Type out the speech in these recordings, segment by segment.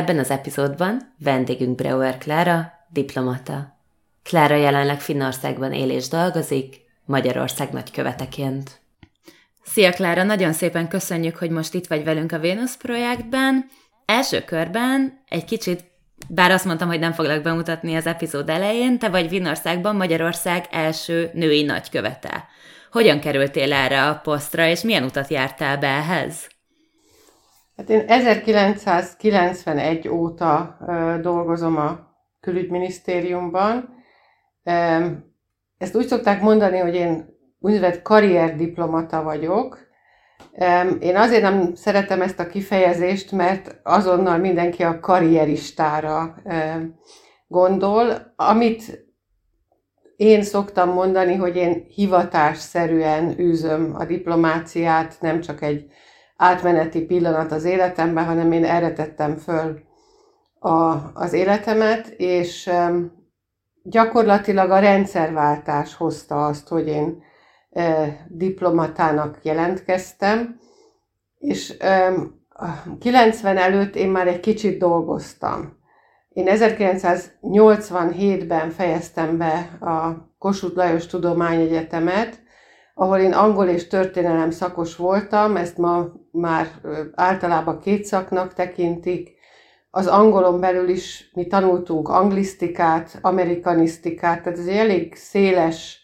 Ebben az epizódban vendégünk Breuer Klára, diplomata. Klára jelenleg Finnországban él és dolgozik, Magyarország nagyköveteként. Szia Klára, nagyon szépen köszönjük, hogy most itt vagy velünk a Vénusz projektben. Első körben egy kicsit, bár azt mondtam, hogy nem foglak bemutatni az epizód elején, te vagy Finnországban Magyarország első női nagykövete. Hogyan kerültél erre a posztra, és milyen utat jártál be ehhez? Hát én 1991 óta dolgozom a külügyminisztériumban. Ezt úgy szokták mondani, hogy én úgynevezett karrierdiplomata vagyok. Én azért nem szeretem ezt a kifejezést, mert azonnal mindenki a karrieristára gondol. Amit én szoktam mondani, hogy én hivatásszerűen űzöm a diplomáciát, nem csak egy átmeneti pillanat az életemben, hanem én erre tettem föl a, az életemet, és gyakorlatilag a rendszerváltás hozta azt, hogy én uh, diplomatának jelentkeztem, és um, 90 előtt én már egy kicsit dolgoztam. Én 1987-ben fejeztem be a Kossuth Lajos Tudományegyetemet, ahol én angol és történelem szakos voltam, ezt ma már általában két szaknak tekintik. Az angolon belül is mi tanultunk anglisztikát, amerikanisztikát, tehát ez egy elég széles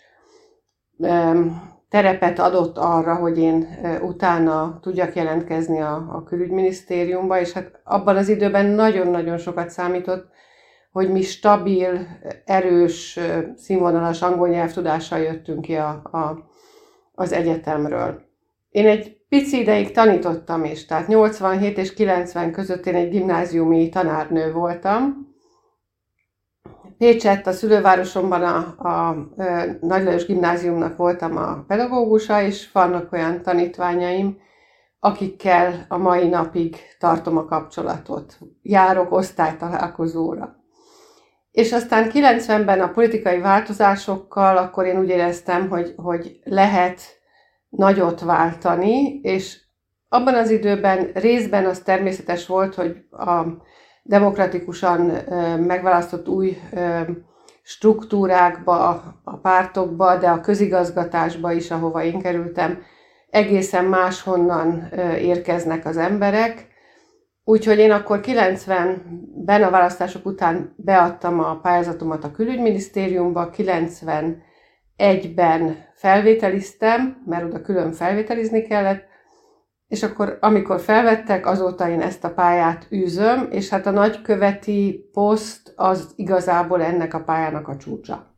terepet adott arra, hogy én utána tudjak jelentkezni a, a külügyminisztériumba, és hát abban az időben nagyon-nagyon sokat számított, hogy mi stabil, erős, színvonalas angol nyelvtudással jöttünk ki a, a az egyetemről. Én egy pici ideig tanítottam is, tehát 87 és 90 között én egy gimnáziumi tanárnő voltam. Pécsett, a szülővárosomban a, a, a Nagy Lajos gimnáziumnak voltam a pedagógusa, és vannak olyan tanítványaim, akikkel a mai napig tartom a kapcsolatot. Járok osztálytalálkozóra. És aztán 90-ben a politikai változásokkal, akkor én úgy éreztem, hogy, hogy lehet nagyot váltani, és abban az időben részben az természetes volt, hogy a demokratikusan megválasztott új struktúrákba, a pártokba, de a közigazgatásba is, ahova én kerültem, egészen máshonnan érkeznek az emberek, Úgyhogy én akkor 90-ben a választások után beadtam a pályázatomat a külügyminisztériumba, 91-ben felvételiztem, mert oda külön felvételizni kellett, és akkor amikor felvettek, azóta én ezt a pályát űzöm, és hát a nagyköveti poszt az igazából ennek a pályának a csúcsa.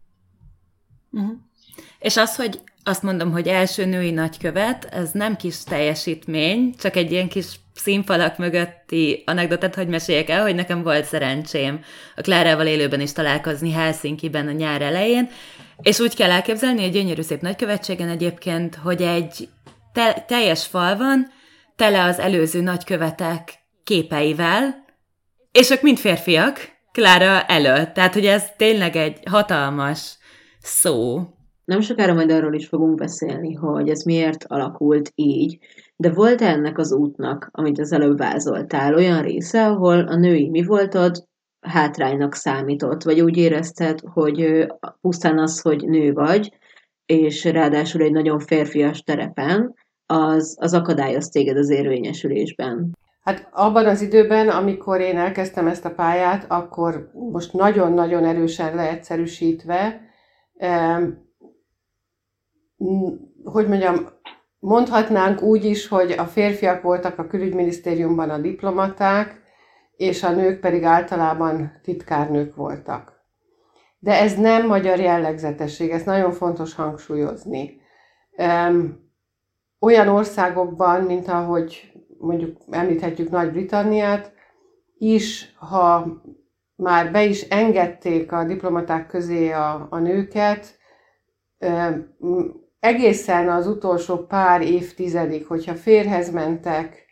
Uh-huh. És az, hogy azt mondom, hogy első női nagykövet, ez nem kis teljesítmény, csak egy ilyen kis színfalak mögötti anekdotát, hogy meséljek el, hogy nekem volt szerencsém a Klárával élőben is találkozni Helsinki-ben a nyár elején, és úgy kell elképzelni, egy gyönyörű szép nagykövetségen egyébként, hogy egy te- teljes fal van, tele az előző nagykövetek képeivel, és ők mind férfiak, Klára előtt. Tehát, hogy ez tényleg egy hatalmas szó. Nem sokára majd arról is fogunk beszélni, hogy ez miért alakult így, de volt ennek az útnak, amit az előbb vázoltál, olyan része, ahol a női mi voltad, hátránynak számított, vagy úgy érezted, hogy pusztán az, hogy nő vagy, és ráadásul egy nagyon férfias terepen, az, az akadályoz téged az érvényesülésben. Hát abban az időben, amikor én elkezdtem ezt a pályát, akkor most nagyon-nagyon erősen leegyszerűsítve, eh, hogy mondjam, mondhatnánk úgy is, hogy a férfiak voltak a külügyminisztériumban a diplomaták, és a nők pedig általában titkárnők voltak. De ez nem magyar jellegzetesség, ez nagyon fontos hangsúlyozni. Olyan országokban, mint ahogy mondjuk említhetjük Nagy-Britanniát, is, ha már be is engedték a diplomaták közé a, a nőket, egészen az utolsó pár évtizedig, hogyha férhez mentek,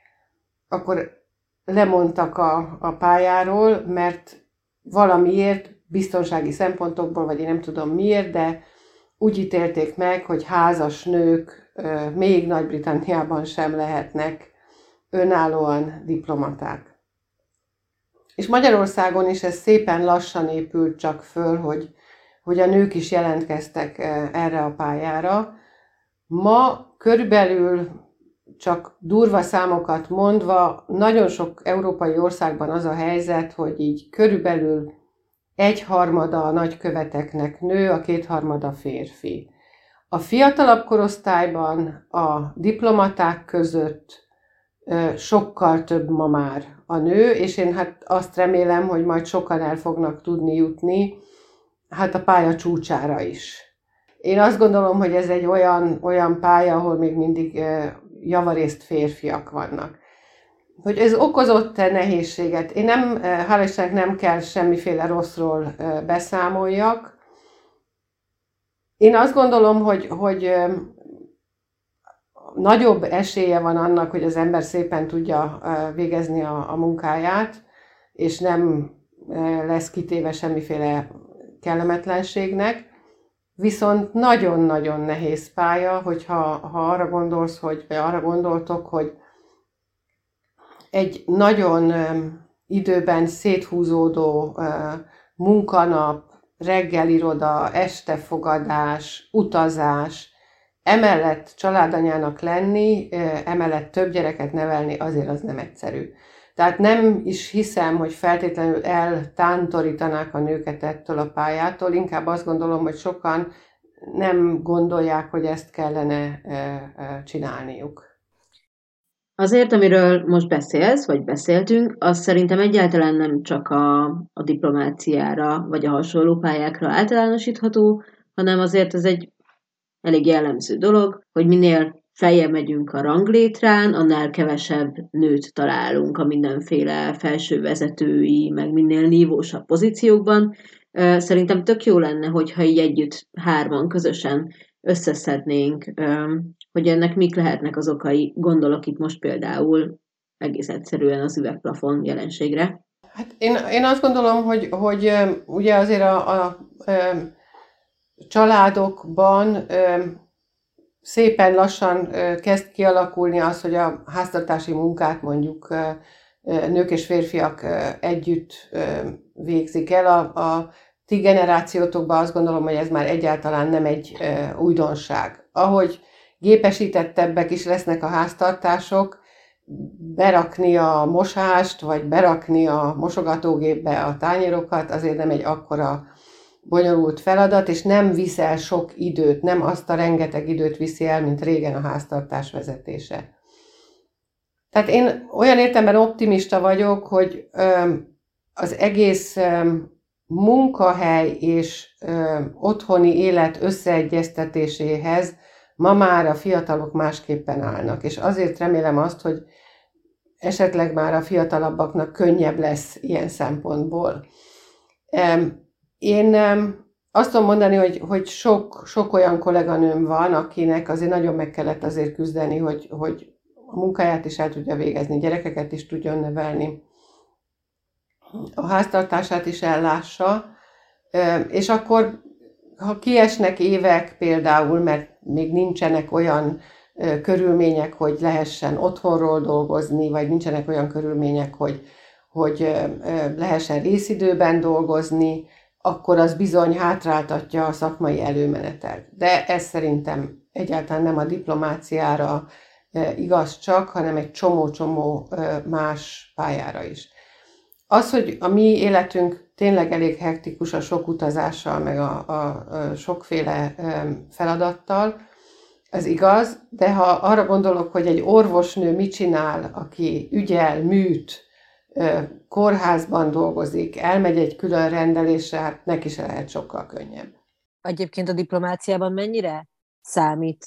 akkor lemondtak a, a pályáról, mert valamiért, biztonsági szempontokból, vagy én nem tudom miért, de úgy ítélték meg, hogy házas nők még Nagy-Britanniában sem lehetnek önállóan diplomaták. És Magyarországon is ez szépen lassan épült csak föl, hogy, hogy a nők is jelentkeztek erre a pályára. Ma körülbelül csak durva számokat mondva, nagyon sok európai országban az a helyzet, hogy így körülbelül egyharmada a nagyköveteknek nő, a kétharmada férfi. A fiatalabb korosztályban a diplomaták között sokkal több ma már a nő, és én hát azt remélem, hogy majd sokan el fognak tudni jutni, hát a pálya csúcsára is. Én azt gondolom, hogy ez egy olyan, olyan pálya, ahol még mindig javarészt férfiak vannak. Hogy ez okozott-e nehézséget? Én nem, hál' nem kell semmiféle rosszról beszámoljak. Én azt gondolom, hogy, hogy nagyobb esélye van annak, hogy az ember szépen tudja végezni a, a munkáját, és nem lesz kitéve semmiféle kellemetlenségnek. Viszont nagyon-nagyon nehéz pálya, hogyha ha arra gondolsz, hogy, vagy arra gondoltok, hogy egy nagyon időben széthúzódó munkanap, reggeliroda, estefogadás, utazás, emellett családanyának lenni, emellett több gyereket nevelni, azért az nem egyszerű. Tehát nem is hiszem, hogy feltétlenül eltántorítanák a nőket ettől a pályától, inkább azt gondolom, hogy sokan nem gondolják, hogy ezt kellene csinálniuk. Azért, amiről most beszélsz, vagy beszéltünk, az szerintem egyáltalán nem csak a, a diplomáciára, vagy a hasonló pályákra általánosítható, hanem azért ez egy elég jellemző dolog, hogy minél feljebb megyünk a ranglétrán, annál kevesebb nőt találunk a mindenféle felső vezetői, meg minél nívósabb pozíciókban. Szerintem tök jó lenne, hogyha így együtt hárman közösen összeszednénk, hogy ennek mik lehetnek az okai. Gondolok itt most például egész egyszerűen az üvegplafon jelenségre. Hát én, én azt gondolom, hogy, hogy ugye azért a, a, a családokban szépen lassan kezd kialakulni az, hogy a háztartási munkát mondjuk nők és férfiak együtt végzik el. A, a ti generációtokban azt gondolom, hogy ez már egyáltalán nem egy újdonság. Ahogy gépesítettebbek is lesznek a háztartások, berakni a mosást, vagy berakni a mosogatógépbe a tányérokat, azért nem egy akkora bonyolult feladat, és nem viszel sok időt, nem azt a rengeteg időt viszi el, mint régen a háztartás vezetése. Tehát én olyan értemben optimista vagyok, hogy az egész munkahely és otthoni élet összeegyeztetéséhez ma már a fiatalok másképpen állnak, és azért remélem azt, hogy esetleg már a fiatalabbaknak könnyebb lesz ilyen szempontból. Én azt tudom mondani, hogy, hogy sok, sok olyan kolléganőm van, akinek azért nagyon meg kellett azért küzdeni, hogy, hogy a munkáját is el tudja végezni, gyerekeket is tudjon nevelni, a háztartását is ellássa, és akkor, ha kiesnek évek például, mert még nincsenek olyan körülmények, hogy lehessen otthonról dolgozni, vagy nincsenek olyan körülmények, hogy, hogy lehessen részidőben dolgozni, akkor az bizony hátráltatja a szakmai előmenetet. De ez szerintem egyáltalán nem a diplomáciára e, igaz csak, hanem egy csomó-csomó e, más pályára is. Az, hogy a mi életünk tényleg elég hektikus a sok utazással, meg a, a, a sokféle e, feladattal, ez igaz, de ha arra gondolok, hogy egy orvosnő mit csinál, aki ügyel, műt, kórházban dolgozik, elmegy egy külön rendelésre, hát neki se lehet sokkal könnyebb. Egyébként a diplomáciában mennyire számít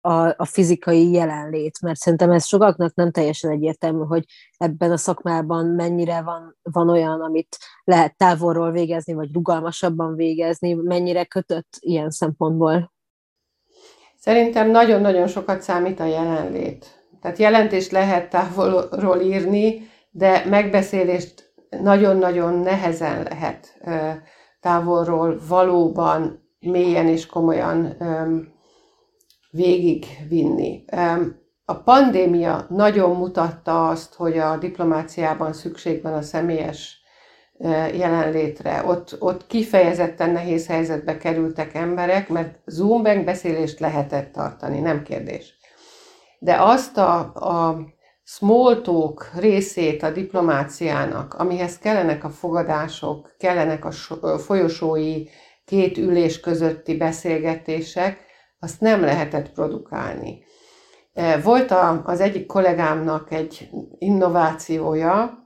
a, a fizikai jelenlét, mert szerintem ez sokaknak nem teljesen egyértelmű, hogy ebben a szakmában mennyire van, van olyan, amit lehet távolról végezni, vagy rugalmasabban végezni, mennyire kötött ilyen szempontból. Szerintem nagyon-nagyon sokat számít a jelenlét. Tehát jelentést lehet távolról írni, de megbeszélést nagyon-nagyon nehezen lehet távolról valóban mélyen és komolyan végigvinni. A pandémia nagyon mutatta azt, hogy a diplomáciában szükség van a személyes jelenlétre. Ott, ott kifejezetten nehéz helyzetbe kerültek emberek, mert Zoom beszélést lehetett tartani, nem kérdés. De azt a, a small talk részét a diplomáciának, amihez kellenek a fogadások, kellenek a folyosói két ülés közötti beszélgetések, azt nem lehetett produkálni. Volt az egyik kollégámnak egy innovációja,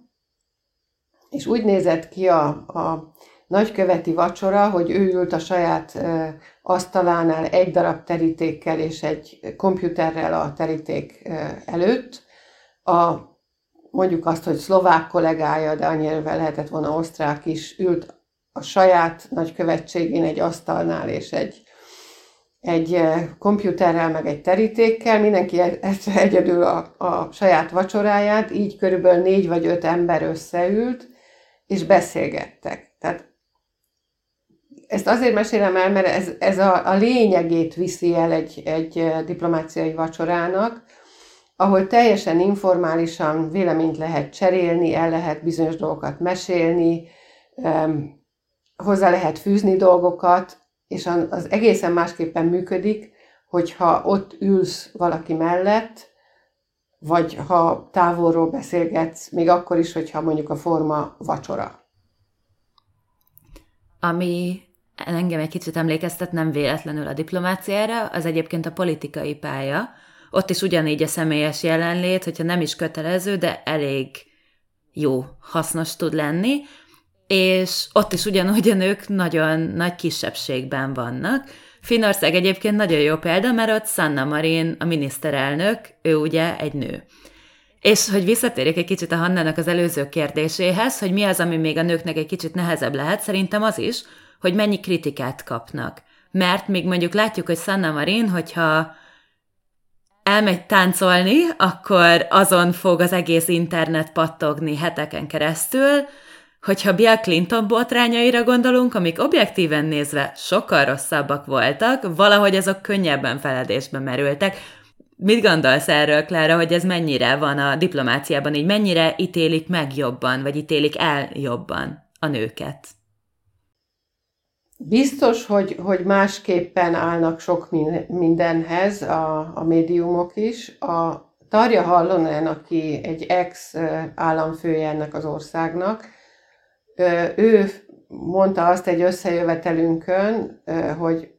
és úgy nézett ki a, a nagyköveti vacsora, hogy ő ült a saját asztalánál egy darab terítékkel és egy komputerrel a teríték előtt. A, mondjuk azt, hogy szlovák kollégája, de annyira lehetett volna osztrák is, ült a saját nagykövetségén egy asztalnál és egy, egy komputerrel, meg egy terítékkel, mindenki egyedül a, a saját vacsoráját, így körülbelül négy vagy öt ember összeült, és beszélgettek. Tehát ezt azért mesélem el, mert ez, ez a, a lényegét viszi el egy, egy diplomáciai vacsorának, ahol teljesen informálisan véleményt lehet cserélni, el lehet bizonyos dolgokat mesélni, hozzá lehet fűzni dolgokat, és az egészen másképpen működik, hogyha ott ülsz valaki mellett, vagy ha távolról beszélgetsz, még akkor is, hogyha mondjuk a forma vacsora. Ami engem egy kicsit emlékeztet nem véletlenül a diplomáciára, az egyébként a politikai pálya. Ott is ugyanígy a személyes jelenlét, hogyha nem is kötelező, de elég jó, hasznos tud lenni, és ott is ugyanúgy a nők nagyon nagy kisebbségben vannak, Finnország egyébként nagyon jó példa, mert ott Sanna Marin, a miniszterelnök, ő ugye egy nő. És hogy visszatérjek egy kicsit a Hannának az előző kérdéséhez, hogy mi az, ami még a nőknek egy kicsit nehezebb lehet, szerintem az is, hogy mennyi kritikát kapnak. Mert még mondjuk látjuk, hogy Sanna Marin, hogyha elmegy táncolni, akkor azon fog az egész internet pattogni heteken keresztül, Hogyha Bill Clinton botrányaira gondolunk, amik objektíven nézve sokkal rosszabbak voltak, valahogy azok könnyebben feledésbe merültek. Mit gondolsz erről, Klára, hogy ez mennyire van a diplomáciában, így mennyire ítélik meg jobban, vagy ítélik el jobban a nőket? Biztos, hogy, hogy másképpen állnak sok mindenhez a, a médiumok is. A Tarja Hallonen, aki egy ex államfője ennek az országnak, ő mondta azt egy összejövetelünkön, hogy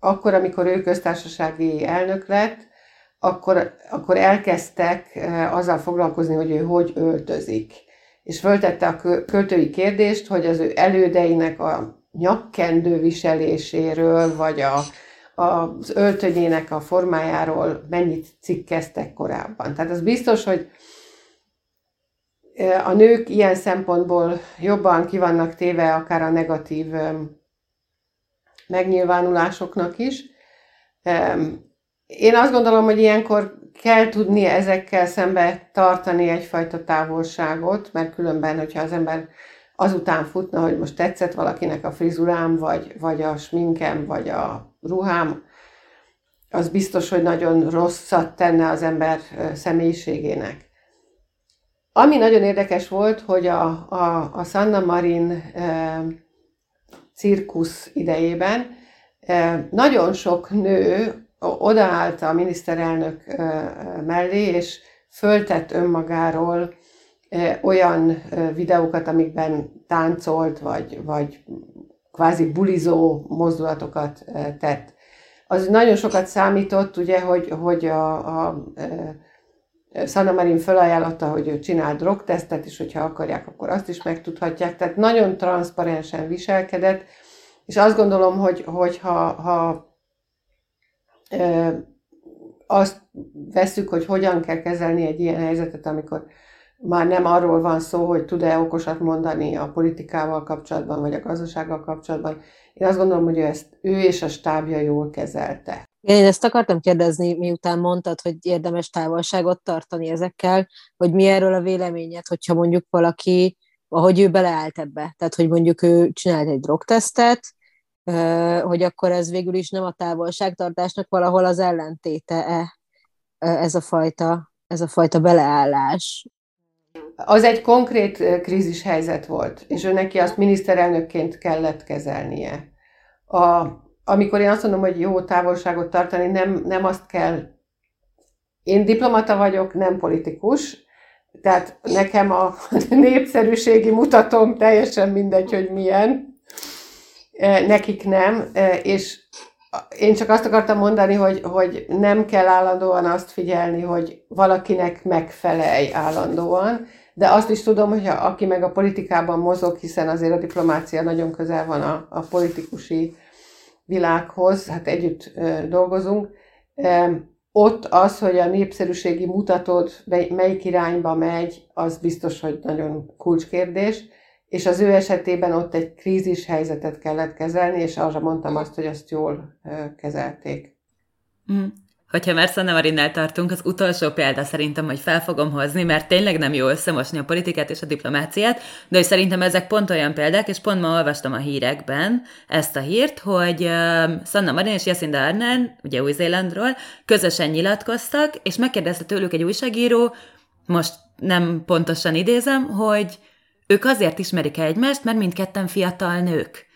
akkor, amikor ő köztársasági elnök lett, akkor, akkor elkezdtek azzal foglalkozni, hogy ő hogy öltözik. És föltette a költői kérdést, hogy az ő elődeinek a nyakkendő viseléséről, vagy a, az öltönyének a formájáról mennyit cikkeztek korábban. Tehát az biztos, hogy a nők ilyen szempontból jobban kivannak téve akár a negatív megnyilvánulásoknak is. Én azt gondolom, hogy ilyenkor kell tudni ezekkel szembe tartani egyfajta távolságot, mert különben, hogyha az ember azután futna, hogy most tetszett valakinek a frizurám, vagy, vagy a sminkem, vagy a ruhám, az biztos, hogy nagyon rosszat tenne az ember személyiségének. Ami nagyon érdekes volt, hogy a, a, a Sanna Marin e, cirkusz idejében e, nagyon sok nő odaállt a miniszterelnök e, mellé, és föltett önmagáról olyan videókat, amikben táncolt, vagy, vagy kvázi bulizó mozdulatokat tett. Az nagyon sokat számított, ugye, hogy, hogy a, a, Sanna Marin felajánlotta, hogy ő csinál drogtesztet, és hogyha akarják, akkor azt is megtudhatják. Tehát nagyon transzparensen viselkedett, és azt gondolom, hogy, hogy ha, ha azt veszük, hogy hogyan kell kezelni egy ilyen helyzetet, amikor már nem arról van szó, hogy tud-e okosat mondani a politikával kapcsolatban, vagy a gazdasággal kapcsolatban. Én azt gondolom, hogy ő ezt ő és a stábja jól kezelte. Én ezt akartam kérdezni, miután mondtad, hogy érdemes távolságot tartani ezekkel, hogy mi erről a véleményed, hogyha mondjuk valaki, ahogy ő beleállt ebbe, tehát hogy mondjuk ő csinált egy drogtesztet, hogy akkor ez végül is nem a távolságtartásnak valahol az ellentéte-e ez a fajta, ez a fajta beleállás. Az egy konkrét krízis helyzet volt, és ő neki azt miniszterelnökként kellett kezelnie. A, amikor én azt mondom, hogy jó távolságot tartani, nem, nem azt kell. Én diplomata vagyok, nem politikus, tehát nekem a népszerűségi mutatom teljesen mindegy, hogy milyen, nekik nem, és én csak azt akartam mondani, hogy, hogy nem kell állandóan azt figyelni, hogy valakinek megfelelj állandóan, de azt is tudom, hogy aki meg a politikában mozog, hiszen azért a diplomácia nagyon közel van a, a politikusi világhoz, hát együtt dolgozunk, ott az, hogy a népszerűségi mutatód melyik irányba megy, az biztos, hogy nagyon kulcskérdés, és az ő esetében ott egy krízis helyzetet kellett kezelni, és arra mondtam azt, hogy azt jól kezelték. Mm. Hogyha már Marinnál tartunk, az utolsó példa szerintem, hogy fel fogom hozni, mert tényleg nem jó összemosni a politikát és a diplomáciát, de hogy szerintem ezek pont olyan példák, és pont ma olvastam a hírekben ezt a hírt, hogy uh, Sanna Marin és Jacinda Ardern, ugye Új-Zélandról, közösen nyilatkoztak, és megkérdezte tőlük egy újságíró, most nem pontosan idézem, hogy ők azért ismerik egymást, mert mindketten fiatal nők.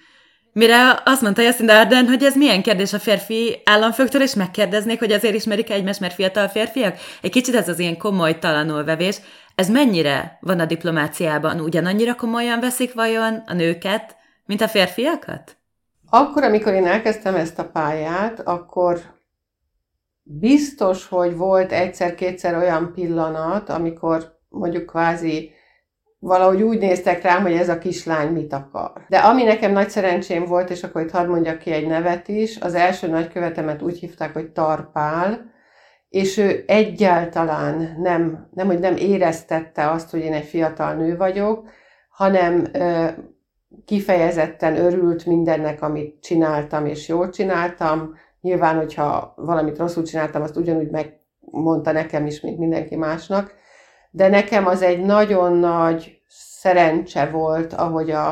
Mire azt mondta Jacinda Arden, hogy ez milyen kérdés a férfi államfőktől, és megkérdeznék, hogy azért ismerik egymást, mert fiatal férfiak? Egy kicsit ez az ilyen komoly talanulvevés. Ez mennyire van a diplomáciában? Ugyanannyira komolyan veszik vajon a nőket, mint a férfiakat? Akkor, amikor én elkezdtem ezt a pályát, akkor biztos, hogy volt egyszer-kétszer olyan pillanat, amikor mondjuk kvázi valahogy úgy néztek rám, hogy ez a kislány mit akar. De ami nekem nagy szerencsém volt, és akkor itt hadd mondjak ki egy nevet is, az első nagykövetemet úgy hívták, hogy Tarpál, és ő egyáltalán nem, nem, hogy nem éreztette azt, hogy én egy fiatal nő vagyok, hanem ö, kifejezetten örült mindennek, amit csináltam, és jól csináltam. Nyilván, hogyha valamit rosszul csináltam, azt ugyanúgy megmondta nekem is, mint mindenki másnak de nekem az egy nagyon nagy szerencse volt, ahogy a,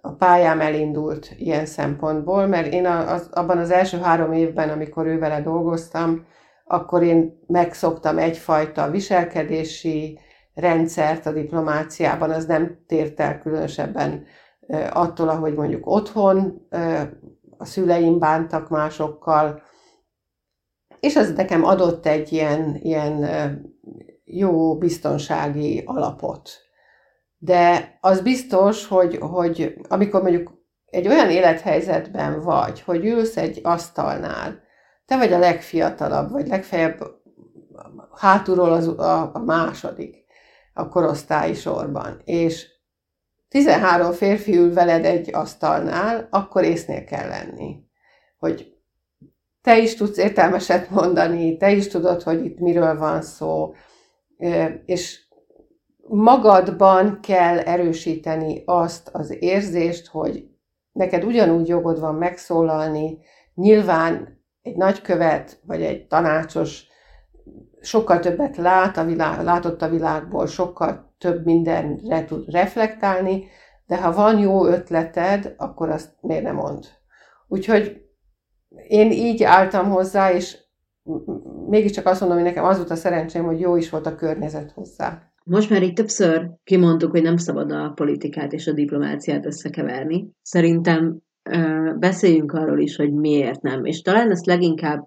a pályám elindult ilyen szempontból, mert én az, abban az első három évben, amikor ő vele dolgoztam, akkor én megszoktam egyfajta viselkedési rendszert a diplomáciában, az nem tért el különösebben attól, ahogy mondjuk otthon a szüleim bántak másokkal, és az nekem adott egy ilyen, ilyen jó biztonsági alapot. De az biztos, hogy, hogy amikor mondjuk egy olyan élethelyzetben vagy, hogy ülsz egy asztalnál, te vagy a legfiatalabb, vagy legfeljebb hátulról az, a, a második a korosztályi sorban, és 13 férfi ül veled egy asztalnál, akkor észnél kell lenni, hogy te is tudsz értelmeset mondani, te is tudod, hogy itt miről van szó, és magadban kell erősíteni azt az érzést, hogy neked ugyanúgy jogod van megszólalni, nyilván egy nagykövet vagy egy tanácsos sokkal többet lát a világ, látott a világból, sokkal több mindenre tud reflektálni, de ha van jó ötleted, akkor azt miért nem mond. Úgyhogy én így álltam hozzá, és mégiscsak azt mondom, hogy nekem az volt a szerencsém, hogy jó is volt a környezet hozzá. Most már így többször kimondtuk, hogy nem szabad a politikát és a diplomáciát összekeverni. Szerintem beszéljünk arról is, hogy miért nem. És talán ezt leginkább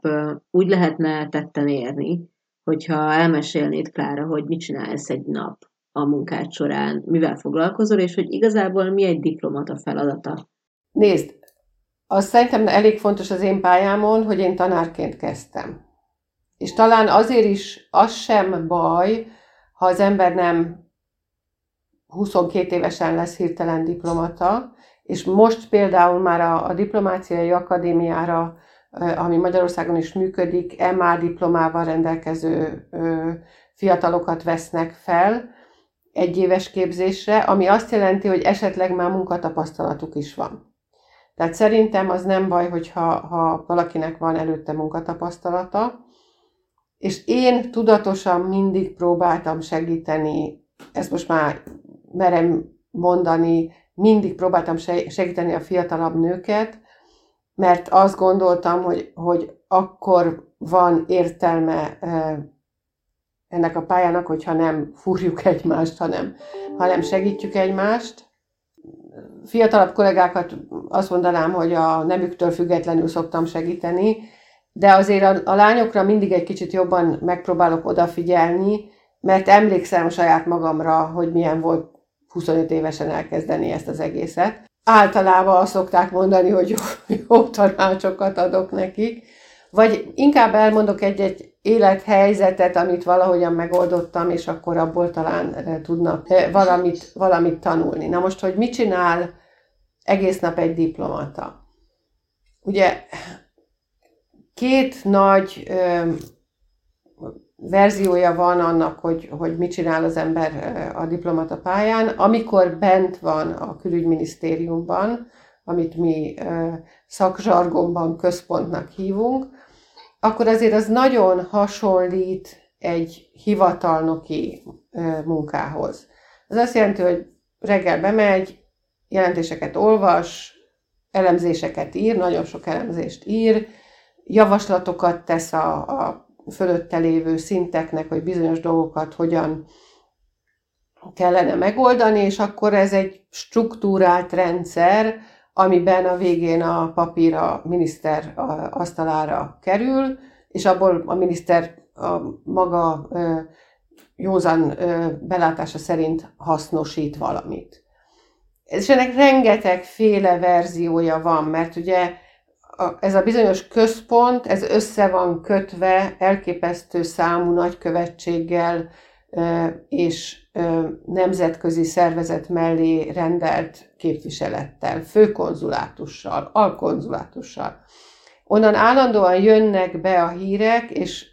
úgy lehetne tetten érni, hogyha elmesélnéd, Klára, hogy mit csinálsz egy nap a munkád során, mivel foglalkozol, és hogy igazából mi egy diplomata feladata. Nézd, azt szerintem elég fontos az én pályámon, hogy én tanárként kezdtem. És talán azért is az sem baj, ha az ember nem 22 évesen lesz hirtelen diplomata, és most például már a, a diplomáciai akadémiára, ami Magyarországon is működik, MA diplomával rendelkező fiatalokat vesznek fel egy éves képzésre, ami azt jelenti, hogy esetleg már munkatapasztalatuk is van. Tehát szerintem az nem baj, hogyha ha valakinek van előtte munkatapasztalata, és én tudatosan mindig próbáltam segíteni, ezt most már merem mondani, mindig próbáltam segíteni a fiatalabb nőket, mert azt gondoltam, hogy, hogy akkor van értelme ennek a pályának, hogyha nem fúrjuk egymást, hanem, hanem segítjük egymást. Fiatalabb kollégákat azt mondanám, hogy a nemüktől függetlenül szoktam segíteni, de azért a, a lányokra mindig egy kicsit jobban megpróbálok odafigyelni, mert emlékszem saját magamra, hogy milyen volt 25 évesen elkezdeni ezt az egészet. Általában azt szokták mondani, hogy jó, jó tanácsokat adok nekik, vagy inkább elmondok egy-egy élethelyzetet, amit valahogyan megoldottam, és akkor abból talán eh, tudnak eh, valamit, valamit tanulni. Na most, hogy mit csinál egész nap egy diplomata? Ugye két nagy ö, verziója van annak, hogy, hogy mit csinál az ember a diplomata pályán. Amikor bent van a külügyminisztériumban, amit mi szakzsargonban központnak hívunk, akkor azért az nagyon hasonlít egy hivatalnoki munkához. Ez azt jelenti, hogy reggel bemegy, jelentéseket olvas, elemzéseket ír, nagyon sok elemzést ír, javaslatokat tesz a, a fölötte lévő szinteknek, hogy bizonyos dolgokat hogyan kellene megoldani, és akkor ez egy struktúrált rendszer, amiben a végén a papír a miniszter asztalára kerül, és abból a miniszter a maga józan belátása szerint hasznosít valamit. És ennek rengeteg féle verziója van, mert ugye ez a bizonyos központ, ez össze van kötve elképesztő számú nagykövetséggel és nemzetközi szervezet mellé rendelt képviselettel, főkonzulátussal, alkonzulátussal. Onnan állandóan jönnek be a hírek, és,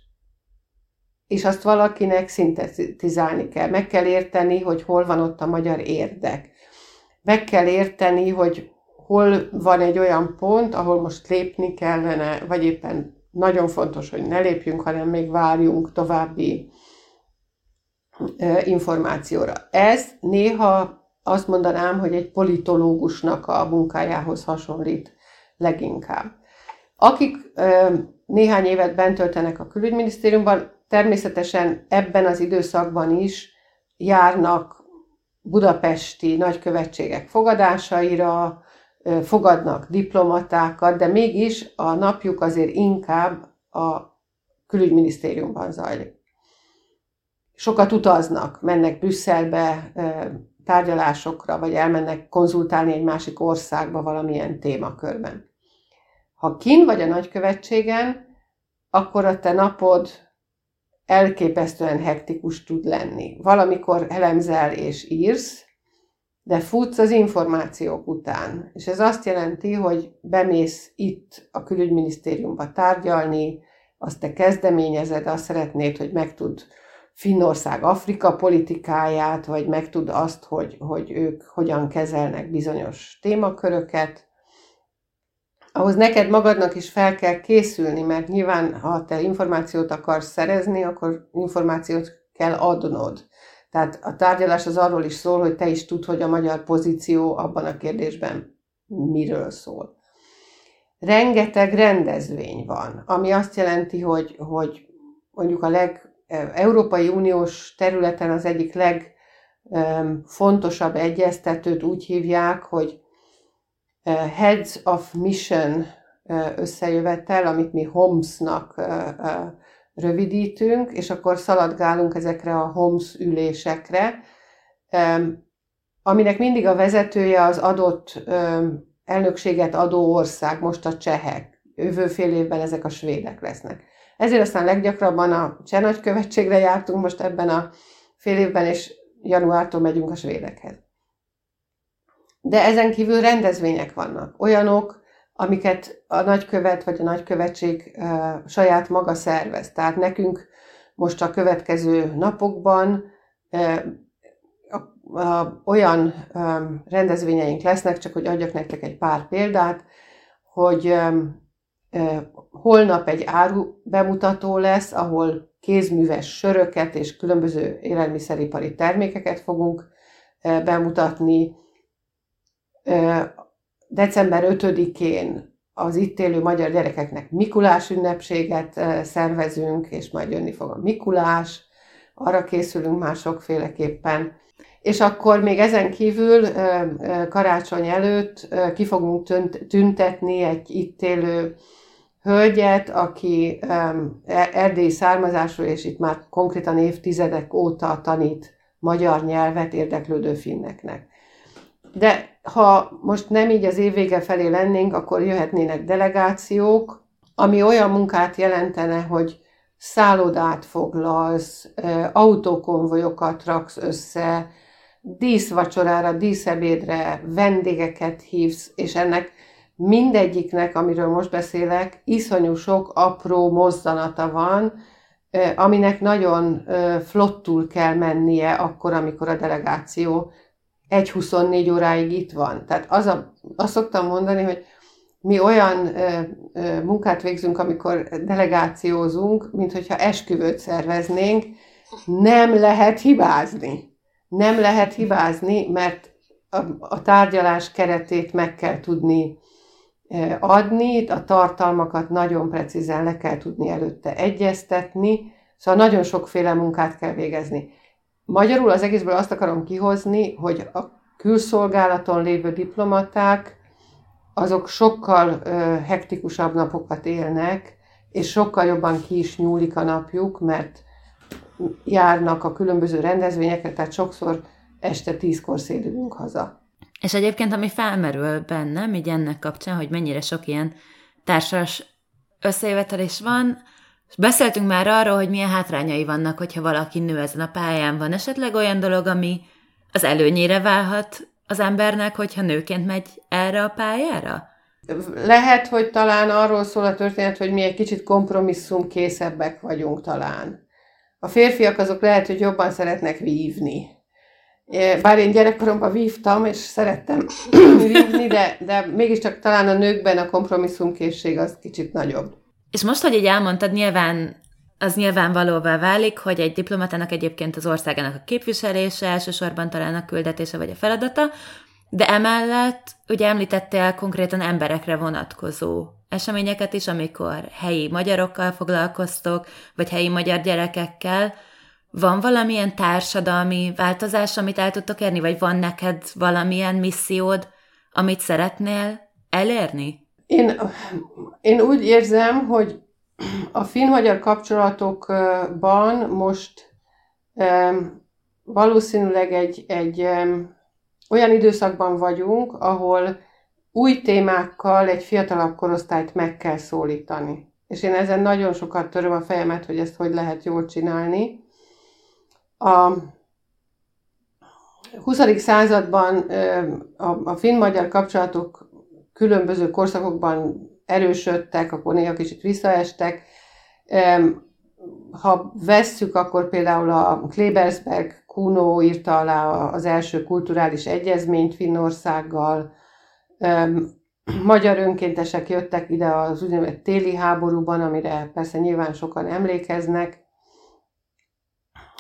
és azt valakinek szintetizálni kell. Meg kell érteni, hogy hol van ott a magyar érdek. Meg kell érteni, hogy hol van egy olyan pont, ahol most lépni kellene, vagy éppen nagyon fontos, hogy ne lépjünk, hanem még várjunk további információra. Ez néha azt mondanám, hogy egy politológusnak a munkájához hasonlít leginkább. Akik néhány évet bent töltenek a külügyminisztériumban, természetesen ebben az időszakban is járnak budapesti nagykövetségek fogadásaira, fogadnak diplomatákat, de mégis a napjuk azért inkább a külügyminisztériumban zajlik. Sokat utaznak, mennek Brüsszelbe tárgyalásokra, vagy elmennek konzultálni egy másik országba valamilyen témakörben. Ha kin vagy a nagykövetségen, akkor a te napod elképesztően hektikus tud lenni. Valamikor elemzel és írsz, de futsz az információk után. És ez azt jelenti, hogy bemész itt a külügyminisztériumba tárgyalni, azt te kezdeményezed, azt szeretnéd, hogy megtud Finnország Afrika politikáját, vagy megtud azt, hogy, hogy ők hogyan kezelnek bizonyos témaköröket. Ahhoz neked magadnak is fel kell készülni, mert nyilván, ha te információt akarsz szerezni, akkor információt kell adnod. Tehát a tárgyalás az arról is szól, hogy te is tudd, hogy a magyar pozíció abban a kérdésben miről szól. Rengeteg rendezvény van, ami azt jelenti, hogy, hogy mondjuk a leg e, Európai Uniós területen az egyik legfontosabb egyeztetőt úgy hívják, hogy e, Heads of Mission e, összejövetel, amit mi HOMS-nak rövidítünk, és akkor szaladgálunk ezekre a HOMS ülésekre, aminek mindig a vezetője az adott elnökséget adó ország, most a csehek, jövő fél évben ezek a svédek lesznek. Ezért aztán leggyakrabban a cseh nagykövetségre jártunk most ebben a fél évben, és januártól megyünk a svédekhez. De ezen kívül rendezvények vannak. Olyanok, amiket a nagykövet vagy a nagykövetség saját maga szervez. Tehát nekünk most a következő napokban olyan rendezvényeink lesznek, csak hogy adjak nektek egy pár példát, hogy holnap egy áru bemutató lesz, ahol kézműves söröket és különböző élelmiszeripari termékeket fogunk bemutatni. December 5-én az itt élő magyar gyerekeknek Mikulás ünnepséget szervezünk, és majd jönni fog a Mikulás, arra készülünk már sokféleképpen. És akkor még ezen kívül karácsony előtt ki fogunk tüntetni egy itt élő hölgyet, aki e-, erdélyi származású, és itt már konkrétan évtizedek óta tanít magyar nyelvet érdeklődő finneknek. De ha most nem így az évvége felé lennénk, akkor jöhetnének delegációk, ami olyan munkát jelentene, hogy szállodát foglalsz, autókonvojokat raksz össze, díszvacsorára, díszebédre vendégeket hívsz, és ennek mindegyiknek, amiről most beszélek, iszonyú sok apró mozzanata van, aminek nagyon flottul kell mennie akkor, amikor a delegáció 1-24 óráig itt van. Tehát az a, azt szoktam mondani, hogy mi olyan ö, ö, munkát végzünk, amikor delegációzunk, mint hogyha esküvőt szerveznénk, nem lehet hibázni. Nem lehet hibázni, mert a, a tárgyalás keretét meg kell tudni adni, a tartalmakat nagyon precízen le kell tudni előtte egyeztetni, szóval nagyon sokféle munkát kell végezni. Magyarul az egészből azt akarom kihozni, hogy a külszolgálaton lévő diplomaták azok sokkal ö, hektikusabb napokat élnek, és sokkal jobban ki is nyúlik a napjuk, mert járnak a különböző rendezvényekre, tehát sokszor este tízkor szélünk haza. És egyébként, ami felmerül bennem, így ennek kapcsán, hogy mennyire sok ilyen társas összejövetelés van, és beszéltünk már arról, hogy milyen hátrányai vannak, hogyha valaki nő ezen a pályán. Van esetleg olyan dolog, ami az előnyére válhat az embernek, hogyha nőként megy erre a pályára? Lehet, hogy talán arról szól a történet, hogy mi egy kicsit kompromisszumkészebbek vagyunk talán. A férfiak azok lehet, hogy jobban szeretnek vívni. Bár én gyerekkoromban vívtam, és szerettem vívni, de, de mégiscsak talán a nőkben a kompromisszumkészség az kicsit nagyobb. És most, hogy így elmondtad, nyilván az nyilvánvalóvá válik, hogy egy diplomatának egyébként az országának a képviselése, elsősorban talán a küldetése vagy a feladata, de emellett ugye említettél konkrétan emberekre vonatkozó eseményeket is, amikor helyi magyarokkal foglalkoztok, vagy helyi magyar gyerekekkel. Van valamilyen társadalmi változás, amit el tudtok érni, vagy van neked valamilyen missziód, amit szeretnél elérni? Én, én úgy érzem, hogy a finn-magyar kapcsolatokban most valószínűleg egy, egy olyan időszakban vagyunk, ahol új témákkal egy fiatalabb korosztályt meg kell szólítani. És én ezen nagyon sokat töröm a fejemet, hogy ezt hogy lehet jól csinálni. A 20. században a, a finn-magyar kapcsolatok különböző korszakokban erősödtek, akkor néha kicsit visszaestek. Ha vesszük, akkor például a Klebersberg Kuno írta alá az első kulturális egyezményt Finnországgal, magyar önkéntesek jöttek ide az úgynevezett téli háborúban, amire persze nyilván sokan emlékeznek,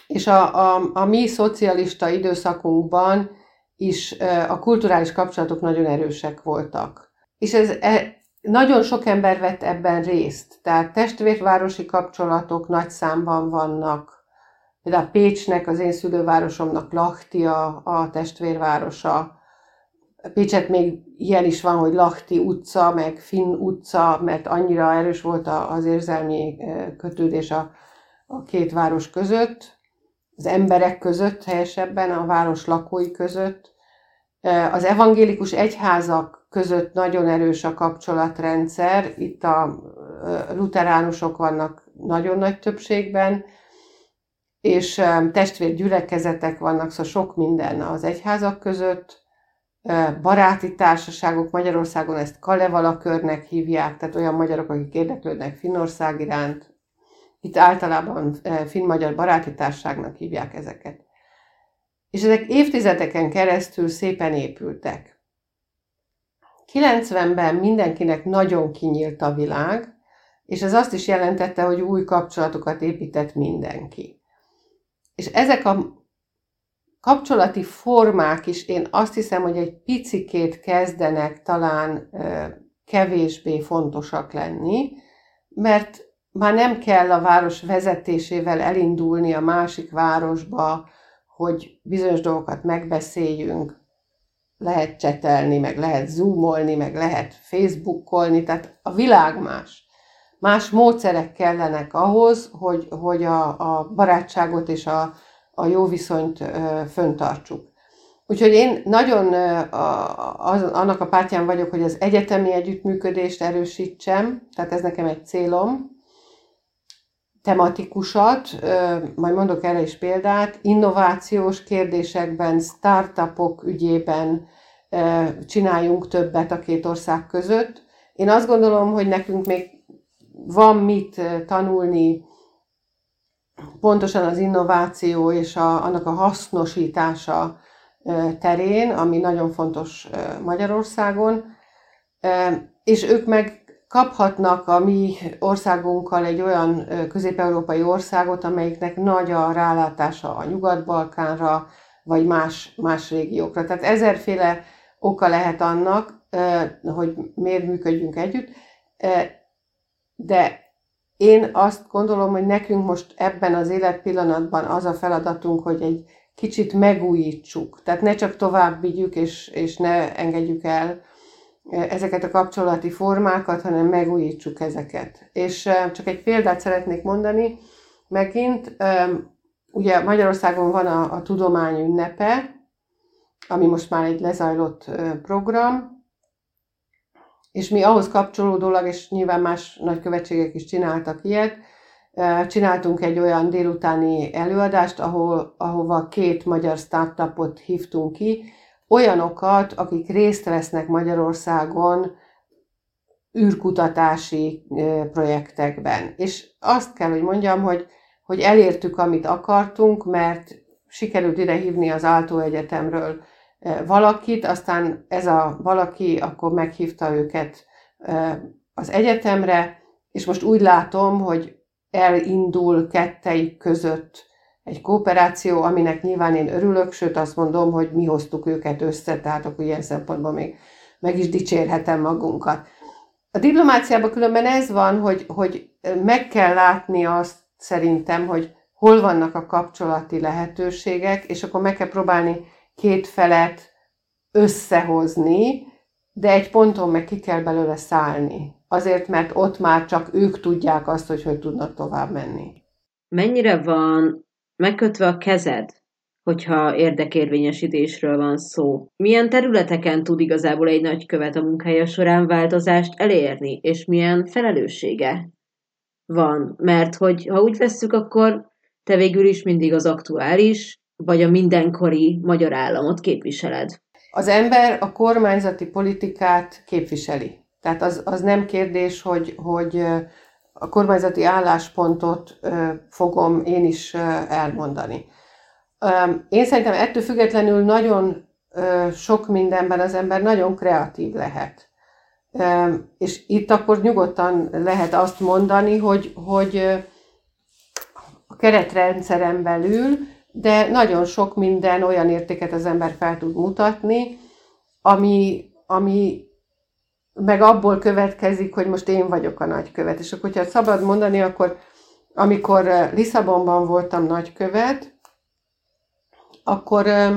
és a, a, a mi szocialista időszakunkban is a kulturális kapcsolatok nagyon erősek voltak. És ez, e, nagyon sok ember vett ebben részt, tehát testvérvárosi kapcsolatok nagy számban vannak. Például Pécsnek, az én szülővárosomnak Lahti a, testvérvárosa. Pécset még ilyen is van, hogy Lahti utca, meg Finn utca, mert annyira erős volt az érzelmi kötődés a, a két város között, az emberek között helyesebben, a város lakói között. Az evangélikus egyházak között nagyon erős a kapcsolatrendszer. Itt a luteránusok vannak nagyon nagy többségben, és testvérgyülekezetek vannak, szóval sok minden az egyházak között, baráti társaságok, Magyarországon ezt Kalevala körnek hívják, tehát olyan magyarok, akik érdeklődnek Finnország iránt. Itt általában finn-magyar baráti társaságnak hívják ezeket. És ezek évtizedeken keresztül szépen épültek. 90-ben mindenkinek nagyon kinyílt a világ, és ez azt is jelentette, hogy új kapcsolatokat épített mindenki. És ezek a kapcsolati formák is én azt hiszem, hogy egy picikét kezdenek talán kevésbé fontosak lenni, mert már nem kell a város vezetésével elindulni a másik városba, hogy bizonyos dolgokat megbeszéljünk, lehet csetelni, meg lehet zoomolni, meg lehet facebookolni, tehát a világ más. Más módszerek kellenek ahhoz, hogy, hogy a, a barátságot és a, a jó viszonyt föntartsuk. Úgyhogy én nagyon az, annak a pártján vagyok, hogy az egyetemi együttműködést erősítsem, tehát ez nekem egy célom, tematikusat, majd mondok erre is példát, innovációs kérdésekben, startupok ügyében csináljunk többet a két ország között. Én azt gondolom, hogy nekünk még van mit tanulni pontosan az innováció és a, annak a hasznosítása terén, ami nagyon fontos Magyarországon, és ők meg kaphatnak a mi országunkkal egy olyan közép-európai országot, amelyiknek nagy a rálátása a Nyugat-Balkánra, vagy más, más régiókra. Tehát ezerféle oka lehet annak, hogy miért működjünk együtt, de én azt gondolom, hogy nekünk most ebben az életpillanatban az a feladatunk, hogy egy kicsit megújítsuk. Tehát ne csak tovább vigyük, és, és ne engedjük el ezeket a kapcsolati formákat, hanem megújítsuk ezeket. És csak egy példát szeretnék mondani, megint, ugye Magyarországon van a, a tudomány ünnepe, ami most már egy lezajlott program, és mi ahhoz kapcsolódólag, és nyilván más nagykövetségek is csináltak ilyet, csináltunk egy olyan délutáni előadást, ahol, ahova két magyar startupot hívtunk ki, olyanokat, akik részt vesznek Magyarországon űrkutatási projektekben. És azt kell, hogy mondjam, hogy, hogy elértük, amit akartunk, mert sikerült ide hívni az Áltó Egyetemről valakit, aztán ez a valaki akkor meghívta őket az egyetemre, és most úgy látom, hogy elindul ketteik között egy kooperáció, aminek nyilván én örülök, sőt azt mondom, hogy mi hoztuk őket össze, tehát akkor ilyen szempontból még meg is dicsérhetem magunkat. A diplomáciában különben ez van, hogy, hogy meg kell látni azt szerintem, hogy hol vannak a kapcsolati lehetőségek, és akkor meg kell próbálni két felet összehozni, de egy ponton meg ki kell belőle szállni. Azért, mert ott már csak ők tudják azt, hogy hogy tudnak tovább menni. Mennyire van megkötve a kezed, hogyha érdekérvényesítésről van szó? Milyen területeken tud igazából egy nagykövet a munkája során változást elérni, és milyen felelőssége van? Mert hogy ha úgy vesszük, akkor te végül is mindig az aktuális, vagy a mindenkori magyar államot képviseled. Az ember a kormányzati politikát képviseli. Tehát az, az nem kérdés, hogy, hogy a kormányzati álláspontot fogom én is elmondani. Én szerintem ettől függetlenül nagyon sok mindenben az ember nagyon kreatív lehet. És itt akkor nyugodtan lehet azt mondani, hogy, hogy a keretrendszeren belül de nagyon sok minden olyan értéket az ember fel tud mutatni, ami, ami meg abból következik, hogy most én vagyok a nagykövet. És akkor, hogyha szabad mondani, akkor amikor eh, Lisszabonban voltam nagykövet, akkor eh,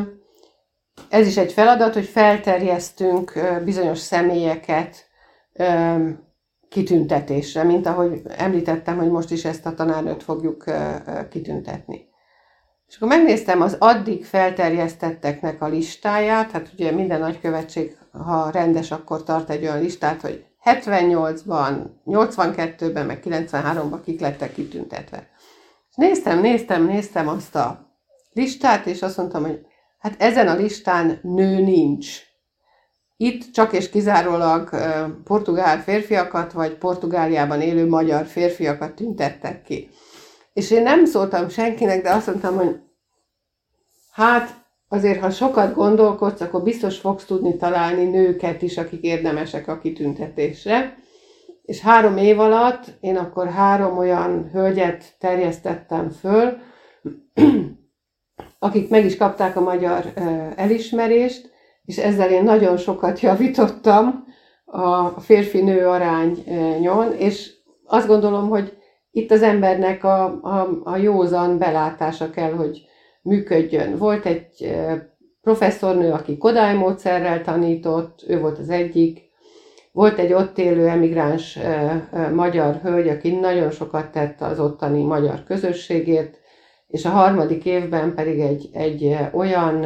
ez is egy feladat, hogy felterjesztünk eh, bizonyos személyeket kitüntetésre, mint ahogy említettem, hogy most is ezt a tanárnőt fogjuk kitüntetni. És akkor megnéztem az addig felterjesztetteknek a listáját, hát ugye minden nagykövetség, ha rendes, akkor tart egy olyan listát, hogy 78-ban, 82-ben, meg 93-ban kik lettek kitüntetve. Néztem, néztem, néztem azt a listát, és azt mondtam, hogy hát ezen a listán nő nincs. Itt csak és kizárólag portugál férfiakat, vagy Portugáliában élő magyar férfiakat tüntettek ki. És én nem szóltam senkinek, de azt mondtam, hogy hát azért, ha sokat gondolkodsz, akkor biztos fogsz tudni találni nőket is, akik érdemesek a kitüntetésre. És három év alatt én akkor három olyan hölgyet terjesztettem föl, akik meg is kapták a magyar elismerést, és ezzel én nagyon sokat javítottam a férfi-nő arányon, és azt gondolom, hogy itt az embernek a, a, a józan belátása kell, hogy működjön. Volt egy professzornő, aki Kodály módszerrel tanított, ő volt az egyik, volt egy ott élő emigráns magyar hölgy, aki nagyon sokat tett az ottani magyar közösségért, és a harmadik évben pedig egy, egy olyan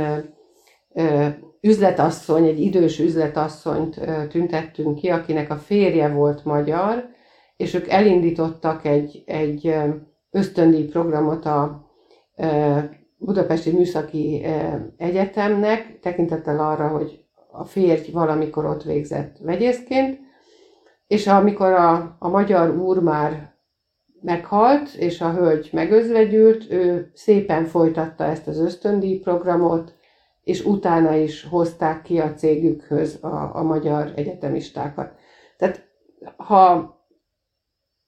üzletasszony, egy idős üzletasszonyt tüntettünk ki, akinek a férje volt magyar, és ők elindítottak egy, egy ösztöndíj programot a Budapesti Műszaki Egyetemnek, tekintettel arra, hogy a férj valamikor ott végzett vegyészként, és amikor a, a magyar úr már meghalt, és a hölgy megözvegyült, ő szépen folytatta ezt az ösztöndíj programot, és utána is hozták ki a cégükhöz a, a magyar egyetemistákat. Tehát ha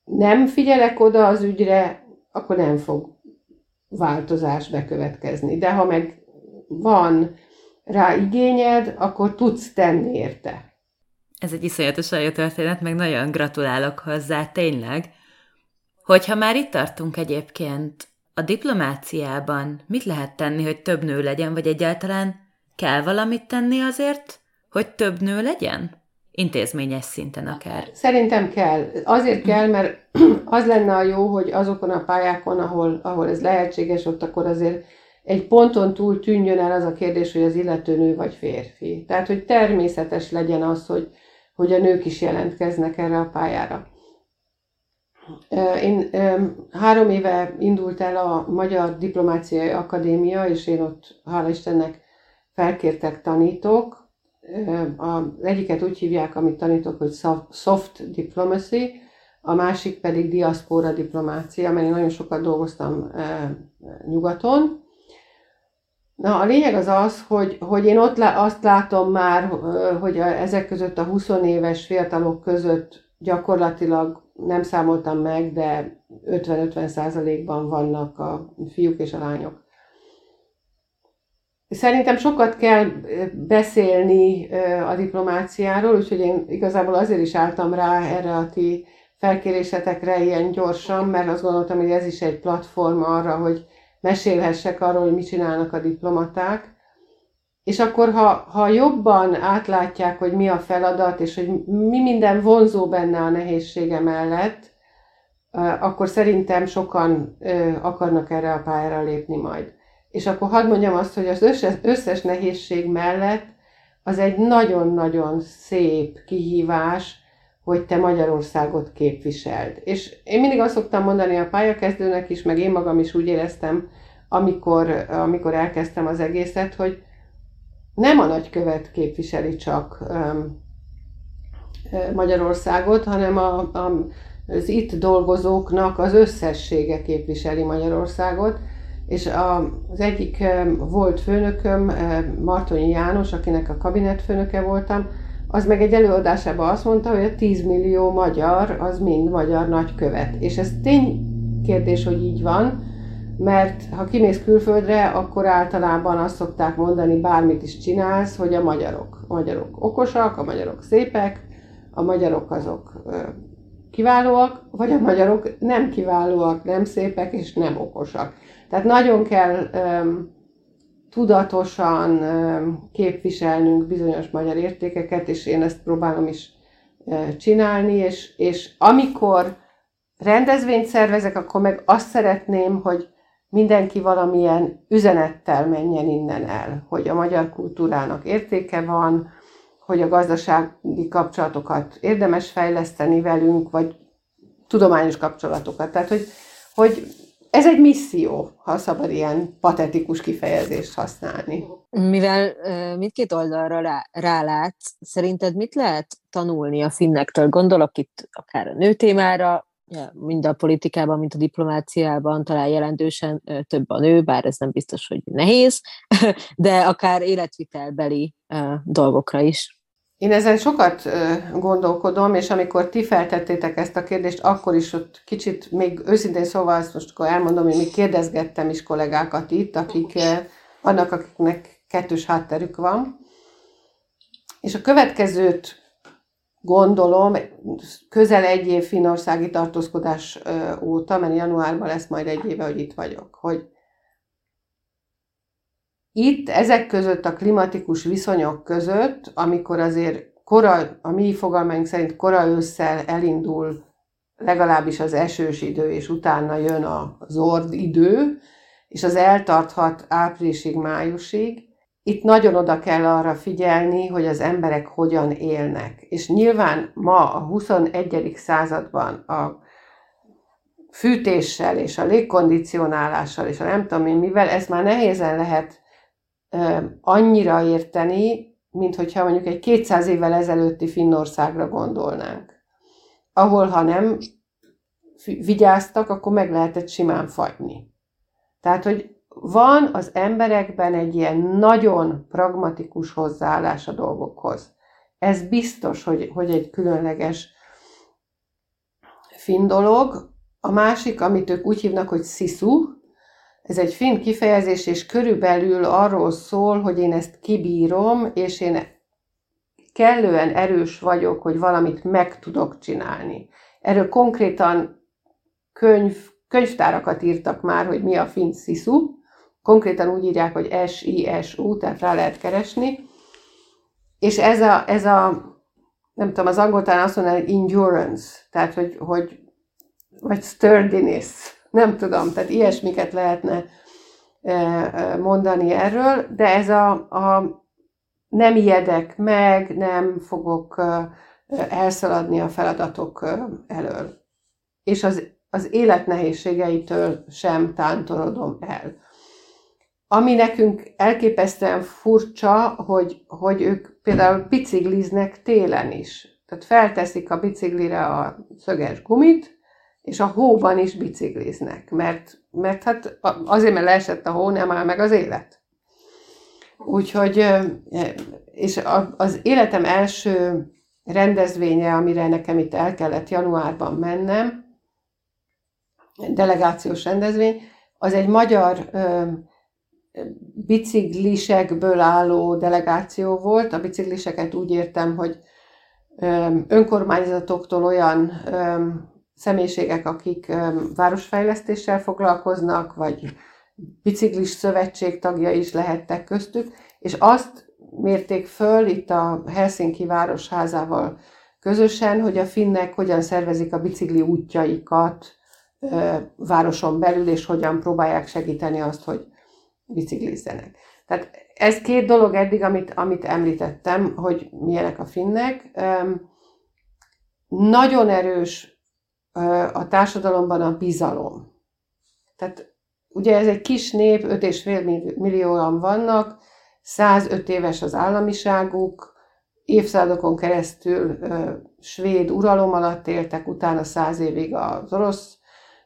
nem figyelek oda az ügyre, akkor nem fog változás bekövetkezni. De ha meg van rá igényed, akkor tudsz tenni érte. Ez egy iszonyatosan jó történet, meg nagyon gratulálok hozzá, tényleg. Hogyha már itt tartunk egyébként, a diplomáciában mit lehet tenni, hogy több nő legyen, vagy egyáltalán kell valamit tenni azért, hogy több nő legyen? Intézményes szinten akár. Szerintem kell. Azért kell, mert az lenne a jó, hogy azokon a pályákon, ahol, ahol ez lehetséges, ott akkor azért egy ponton túl tűnjön el az a kérdés, hogy az illető nő vagy férfi. Tehát, hogy természetes legyen az, hogy, hogy a nők is jelentkeznek erre a pályára. Én három éve indult el a Magyar Diplomáciai Akadémia, és én ott, hála Istennek, felkértek tanítók, az egyiket úgy hívják, amit tanítok, hogy soft diplomacy, a másik pedig diaszpora diplomácia, mert én nagyon sokat dolgoztam nyugaton. Na, a lényeg az az, hogy, hogy én ott azt látom már, hogy a, ezek között a 20 éves fiatalok között gyakorlatilag nem számoltam meg, de 50-50 százalékban vannak a fiúk és a lányok. Szerintem sokat kell beszélni a diplomáciáról, úgyhogy én igazából azért is álltam rá erre a ti felkérésetekre ilyen gyorsan, mert azt gondoltam, hogy ez is egy platform arra, hogy mesélhessek arról, hogy mit csinálnak a diplomaták. És akkor, ha, ha jobban átlátják, hogy mi a feladat, és hogy mi minden vonzó benne a nehézsége mellett, akkor szerintem sokan akarnak erre a pályára lépni majd. És akkor hadd mondjam azt, hogy az összes, összes nehézség mellett az egy nagyon-nagyon szép kihívás, hogy te Magyarországot képviseld. És én mindig azt szoktam mondani a pályakezdőnek is, meg én magam is úgy éreztem, amikor, amikor elkezdtem az egészet, hogy nem a nagykövet képviseli csak Magyarországot, hanem a, a, az itt dolgozóknak az összessége képviseli Magyarországot, és az egyik volt főnököm, Martonyi János, akinek a kabinetfőnöke voltam, az meg egy előadásában azt mondta, hogy a 10 millió magyar az mind magyar nagykövet. És ez tény kérdés, hogy így van, mert ha kimész külföldre, akkor általában azt szokták mondani, bármit is csinálsz, hogy a magyarok. A magyarok okosak, a magyarok szépek, a magyarok azok kiválóak, vagy a magyarok nem kiválóak, nem szépek és nem okosak. Tehát nagyon kell um, tudatosan um, képviselnünk bizonyos magyar értékeket, és én ezt próbálom is uh, csinálni, és, és amikor rendezvényt szervezek, akkor meg azt szeretném, hogy mindenki valamilyen üzenettel menjen innen el, hogy a magyar kultúrának értéke van, hogy a gazdasági kapcsolatokat érdemes fejleszteni velünk, vagy tudományos kapcsolatokat. Tehát, hogy, hogy ez egy misszió, ha szabad ilyen patetikus kifejezést használni. Mivel mindkét oldalra rá, rálát, szerinted mit lehet tanulni a finnektől? Gondolok itt akár a nőtémára, mind a politikában, mint a diplomáciában talán jelentősen több a nő, bár ez nem biztos, hogy nehéz, de akár életvitelbeli dolgokra is. Én ezen sokat gondolkodom, és amikor ti feltettétek ezt a kérdést, akkor is ott kicsit, még őszintén szóval azt most akkor elmondom, hogy még kérdezgettem is kollégákat itt, akik vannak, akiknek kettős hátterük van. És a következőt gondolom, közel egy év finországi tartózkodás óta, mert januárban lesz majd egy éve, hogy itt vagyok, hogy itt ezek között a klimatikus viszonyok között, amikor azért kora, a mi fogalmaink szerint kora ősszel elindul legalábbis az esős idő, és utána jön a zord idő, és az eltarthat áprilisig, májusig, itt nagyon oda kell arra figyelni, hogy az emberek hogyan élnek. És nyilván ma a 21. században a fűtéssel és a légkondicionálással és a nem tudom én mivel, ez már nehézen lehet annyira érteni, mint hogyha mondjuk egy 200 évvel ezelőtti Finnországra gondolnánk. Ahol, ha nem vigyáztak, akkor meg lehetett simán fagyni. Tehát, hogy van az emberekben egy ilyen nagyon pragmatikus hozzáállás a dolgokhoz. Ez biztos, hogy, hogy egy különleges finn dolog. A másik, amit ők úgy hívnak, hogy szisu, ez egy finn kifejezés, és körülbelül arról szól, hogy én ezt kibírom, és én kellően erős vagyok, hogy valamit meg tudok csinálni. Erről konkrétan könyv, könyvtárakat írtak már, hogy mi a finn szisu. Konkrétan úgy írják, hogy S-I-S-U, tehát rá lehet keresni. És ez a, ez a nem tudom, az angol talán azt mondaná, hogy endurance, tehát hogy, hogy vagy sturdiness, nem tudom, tehát ilyesmiket lehetne mondani erről, de ez a, a nem ijedek meg, nem fogok elszaladni a feladatok elől. És az, az élet nehézségeitől sem tántorodom el. Ami nekünk elképesztően furcsa, hogy, hogy ők például bicikliznek télen is. Tehát felteszik a biciklire a szöges gumit, és a hóban is bicikliznek, mert, mert hát azért, mert leesett a hó, nem áll meg az élet. Úgyhogy, és az életem első rendezvénye, amire nekem itt el kellett januárban mennem, delegációs rendezvény, az egy magyar biciklisekből álló delegáció volt. A bicikliseket úgy értem, hogy önkormányzatoktól olyan személyiségek, akik városfejlesztéssel foglalkoznak, vagy biciklis szövetség tagja is lehettek köztük, és azt mérték föl itt a Helsinki Városházával közösen, hogy a finnek hogyan szervezik a bicikli útjaikat városon belül, és hogyan próbálják segíteni azt, hogy biciklizzenek. Tehát ez két dolog eddig, amit, amit említettem, hogy milyenek a finnek. Nagyon erős a társadalomban a bizalom. Tehát ugye ez egy kis nép, 5,5 millióan vannak, 105 éves az államiságuk, évszázadokon keresztül svéd uralom alatt éltek, utána száz évig az orosz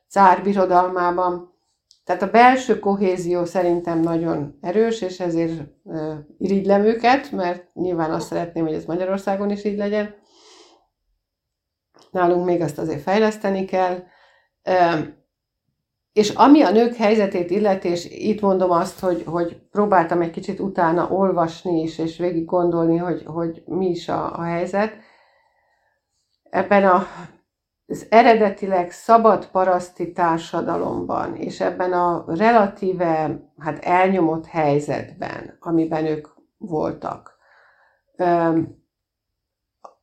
cár birodalmában. Tehát a belső kohézió szerintem nagyon erős, és ezért irigylem őket, mert nyilván azt szeretném, hogy ez Magyarországon is így legyen. Nálunk még azt azért fejleszteni kell. És ami a nők helyzetét illeti, és itt mondom azt, hogy, hogy próbáltam egy kicsit utána olvasni is, és végig gondolni, hogy, hogy mi is a, a helyzet. Ebben a az eredetileg szabad paraszti társadalomban, és ebben a relatíve hát elnyomott helyzetben, amiben ők voltak,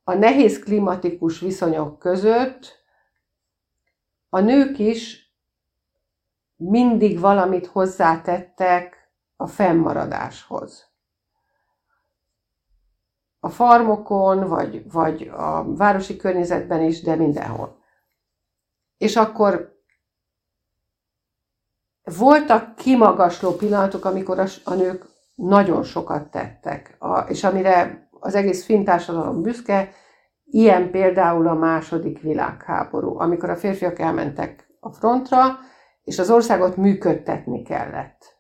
a nehéz klimatikus viszonyok között a nők is mindig valamit hozzátettek a fennmaradáshoz. a farmokon, vagy, vagy a városi környezetben is, de mindenhol. És akkor voltak kimagasló pillanatok, amikor a, a nők nagyon sokat tettek, a, és amire az egész finn társadalom büszke, ilyen például a második világháború, amikor a férfiak elmentek a frontra, és az országot működtetni kellett.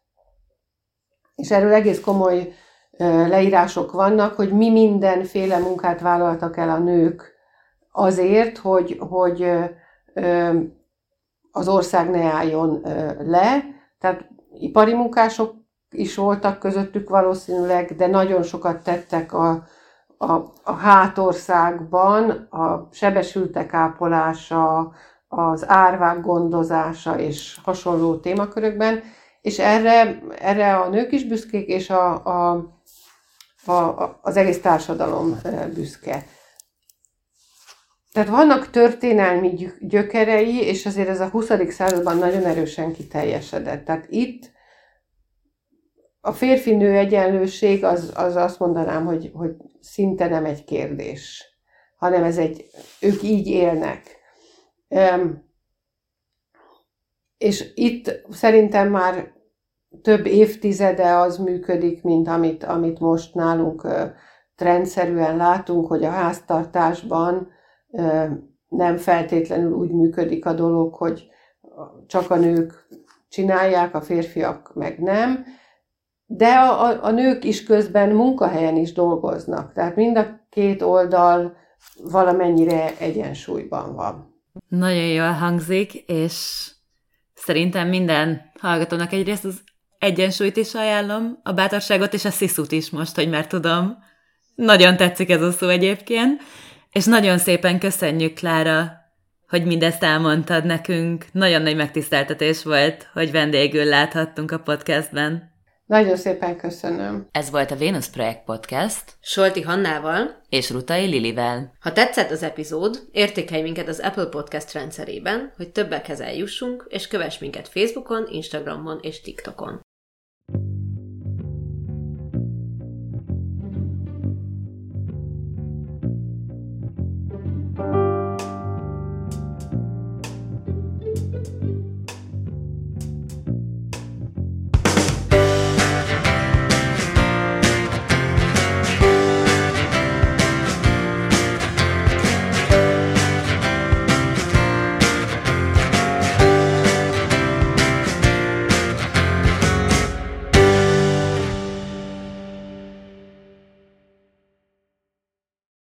És erről egész komoly leírások vannak, hogy mi mindenféle munkát vállaltak el a nők azért, hogy, hogy az ország ne álljon le. Tehát ipari munkások is voltak közöttük valószínűleg, de nagyon sokat tettek a, a, a hátországban, a sebesültek ápolása, az árvák gondozása és hasonló témakörökben, és erre, erre a nők is büszkék, és a, a, a, az egész társadalom büszke. Tehát vannak történelmi gyökerei, és azért ez a 20. században nagyon erősen kiteljesedett. Tehát itt a férfi-nő egyenlőség az, az azt mondanám, hogy, hogy szinte nem egy kérdés, hanem ez egy, ők így élnek. És itt szerintem már több évtizede az működik, mint amit, amit most nálunk trendszerűen látunk, hogy a háztartásban nem feltétlenül úgy működik a dolog, hogy csak a nők csinálják, a férfiak meg nem, de a, a, a nők is közben munkahelyen is dolgoznak, tehát mind a két oldal valamennyire egyensúlyban van. Nagyon jól hangzik, és szerintem minden hallgatónak egyrészt az egyensúlyt is ajánlom, a bátorságot és a sziszut is most, hogy már tudom. Nagyon tetszik ez a szó egyébként, és nagyon szépen köszönjük, Klára, hogy mindezt elmondtad nekünk. Nagyon nagy megtiszteltetés volt, hogy vendégül láthattunk a podcastben. Nagyon szépen köszönöm. Ez volt a Venus Projekt Podcast. Solti Hannával és Rutai Lilivel. Ha tetszett az epizód, értékelj minket az Apple Podcast rendszerében, hogy többekhez eljussunk, és kövess minket Facebookon, Instagramon és TikTokon.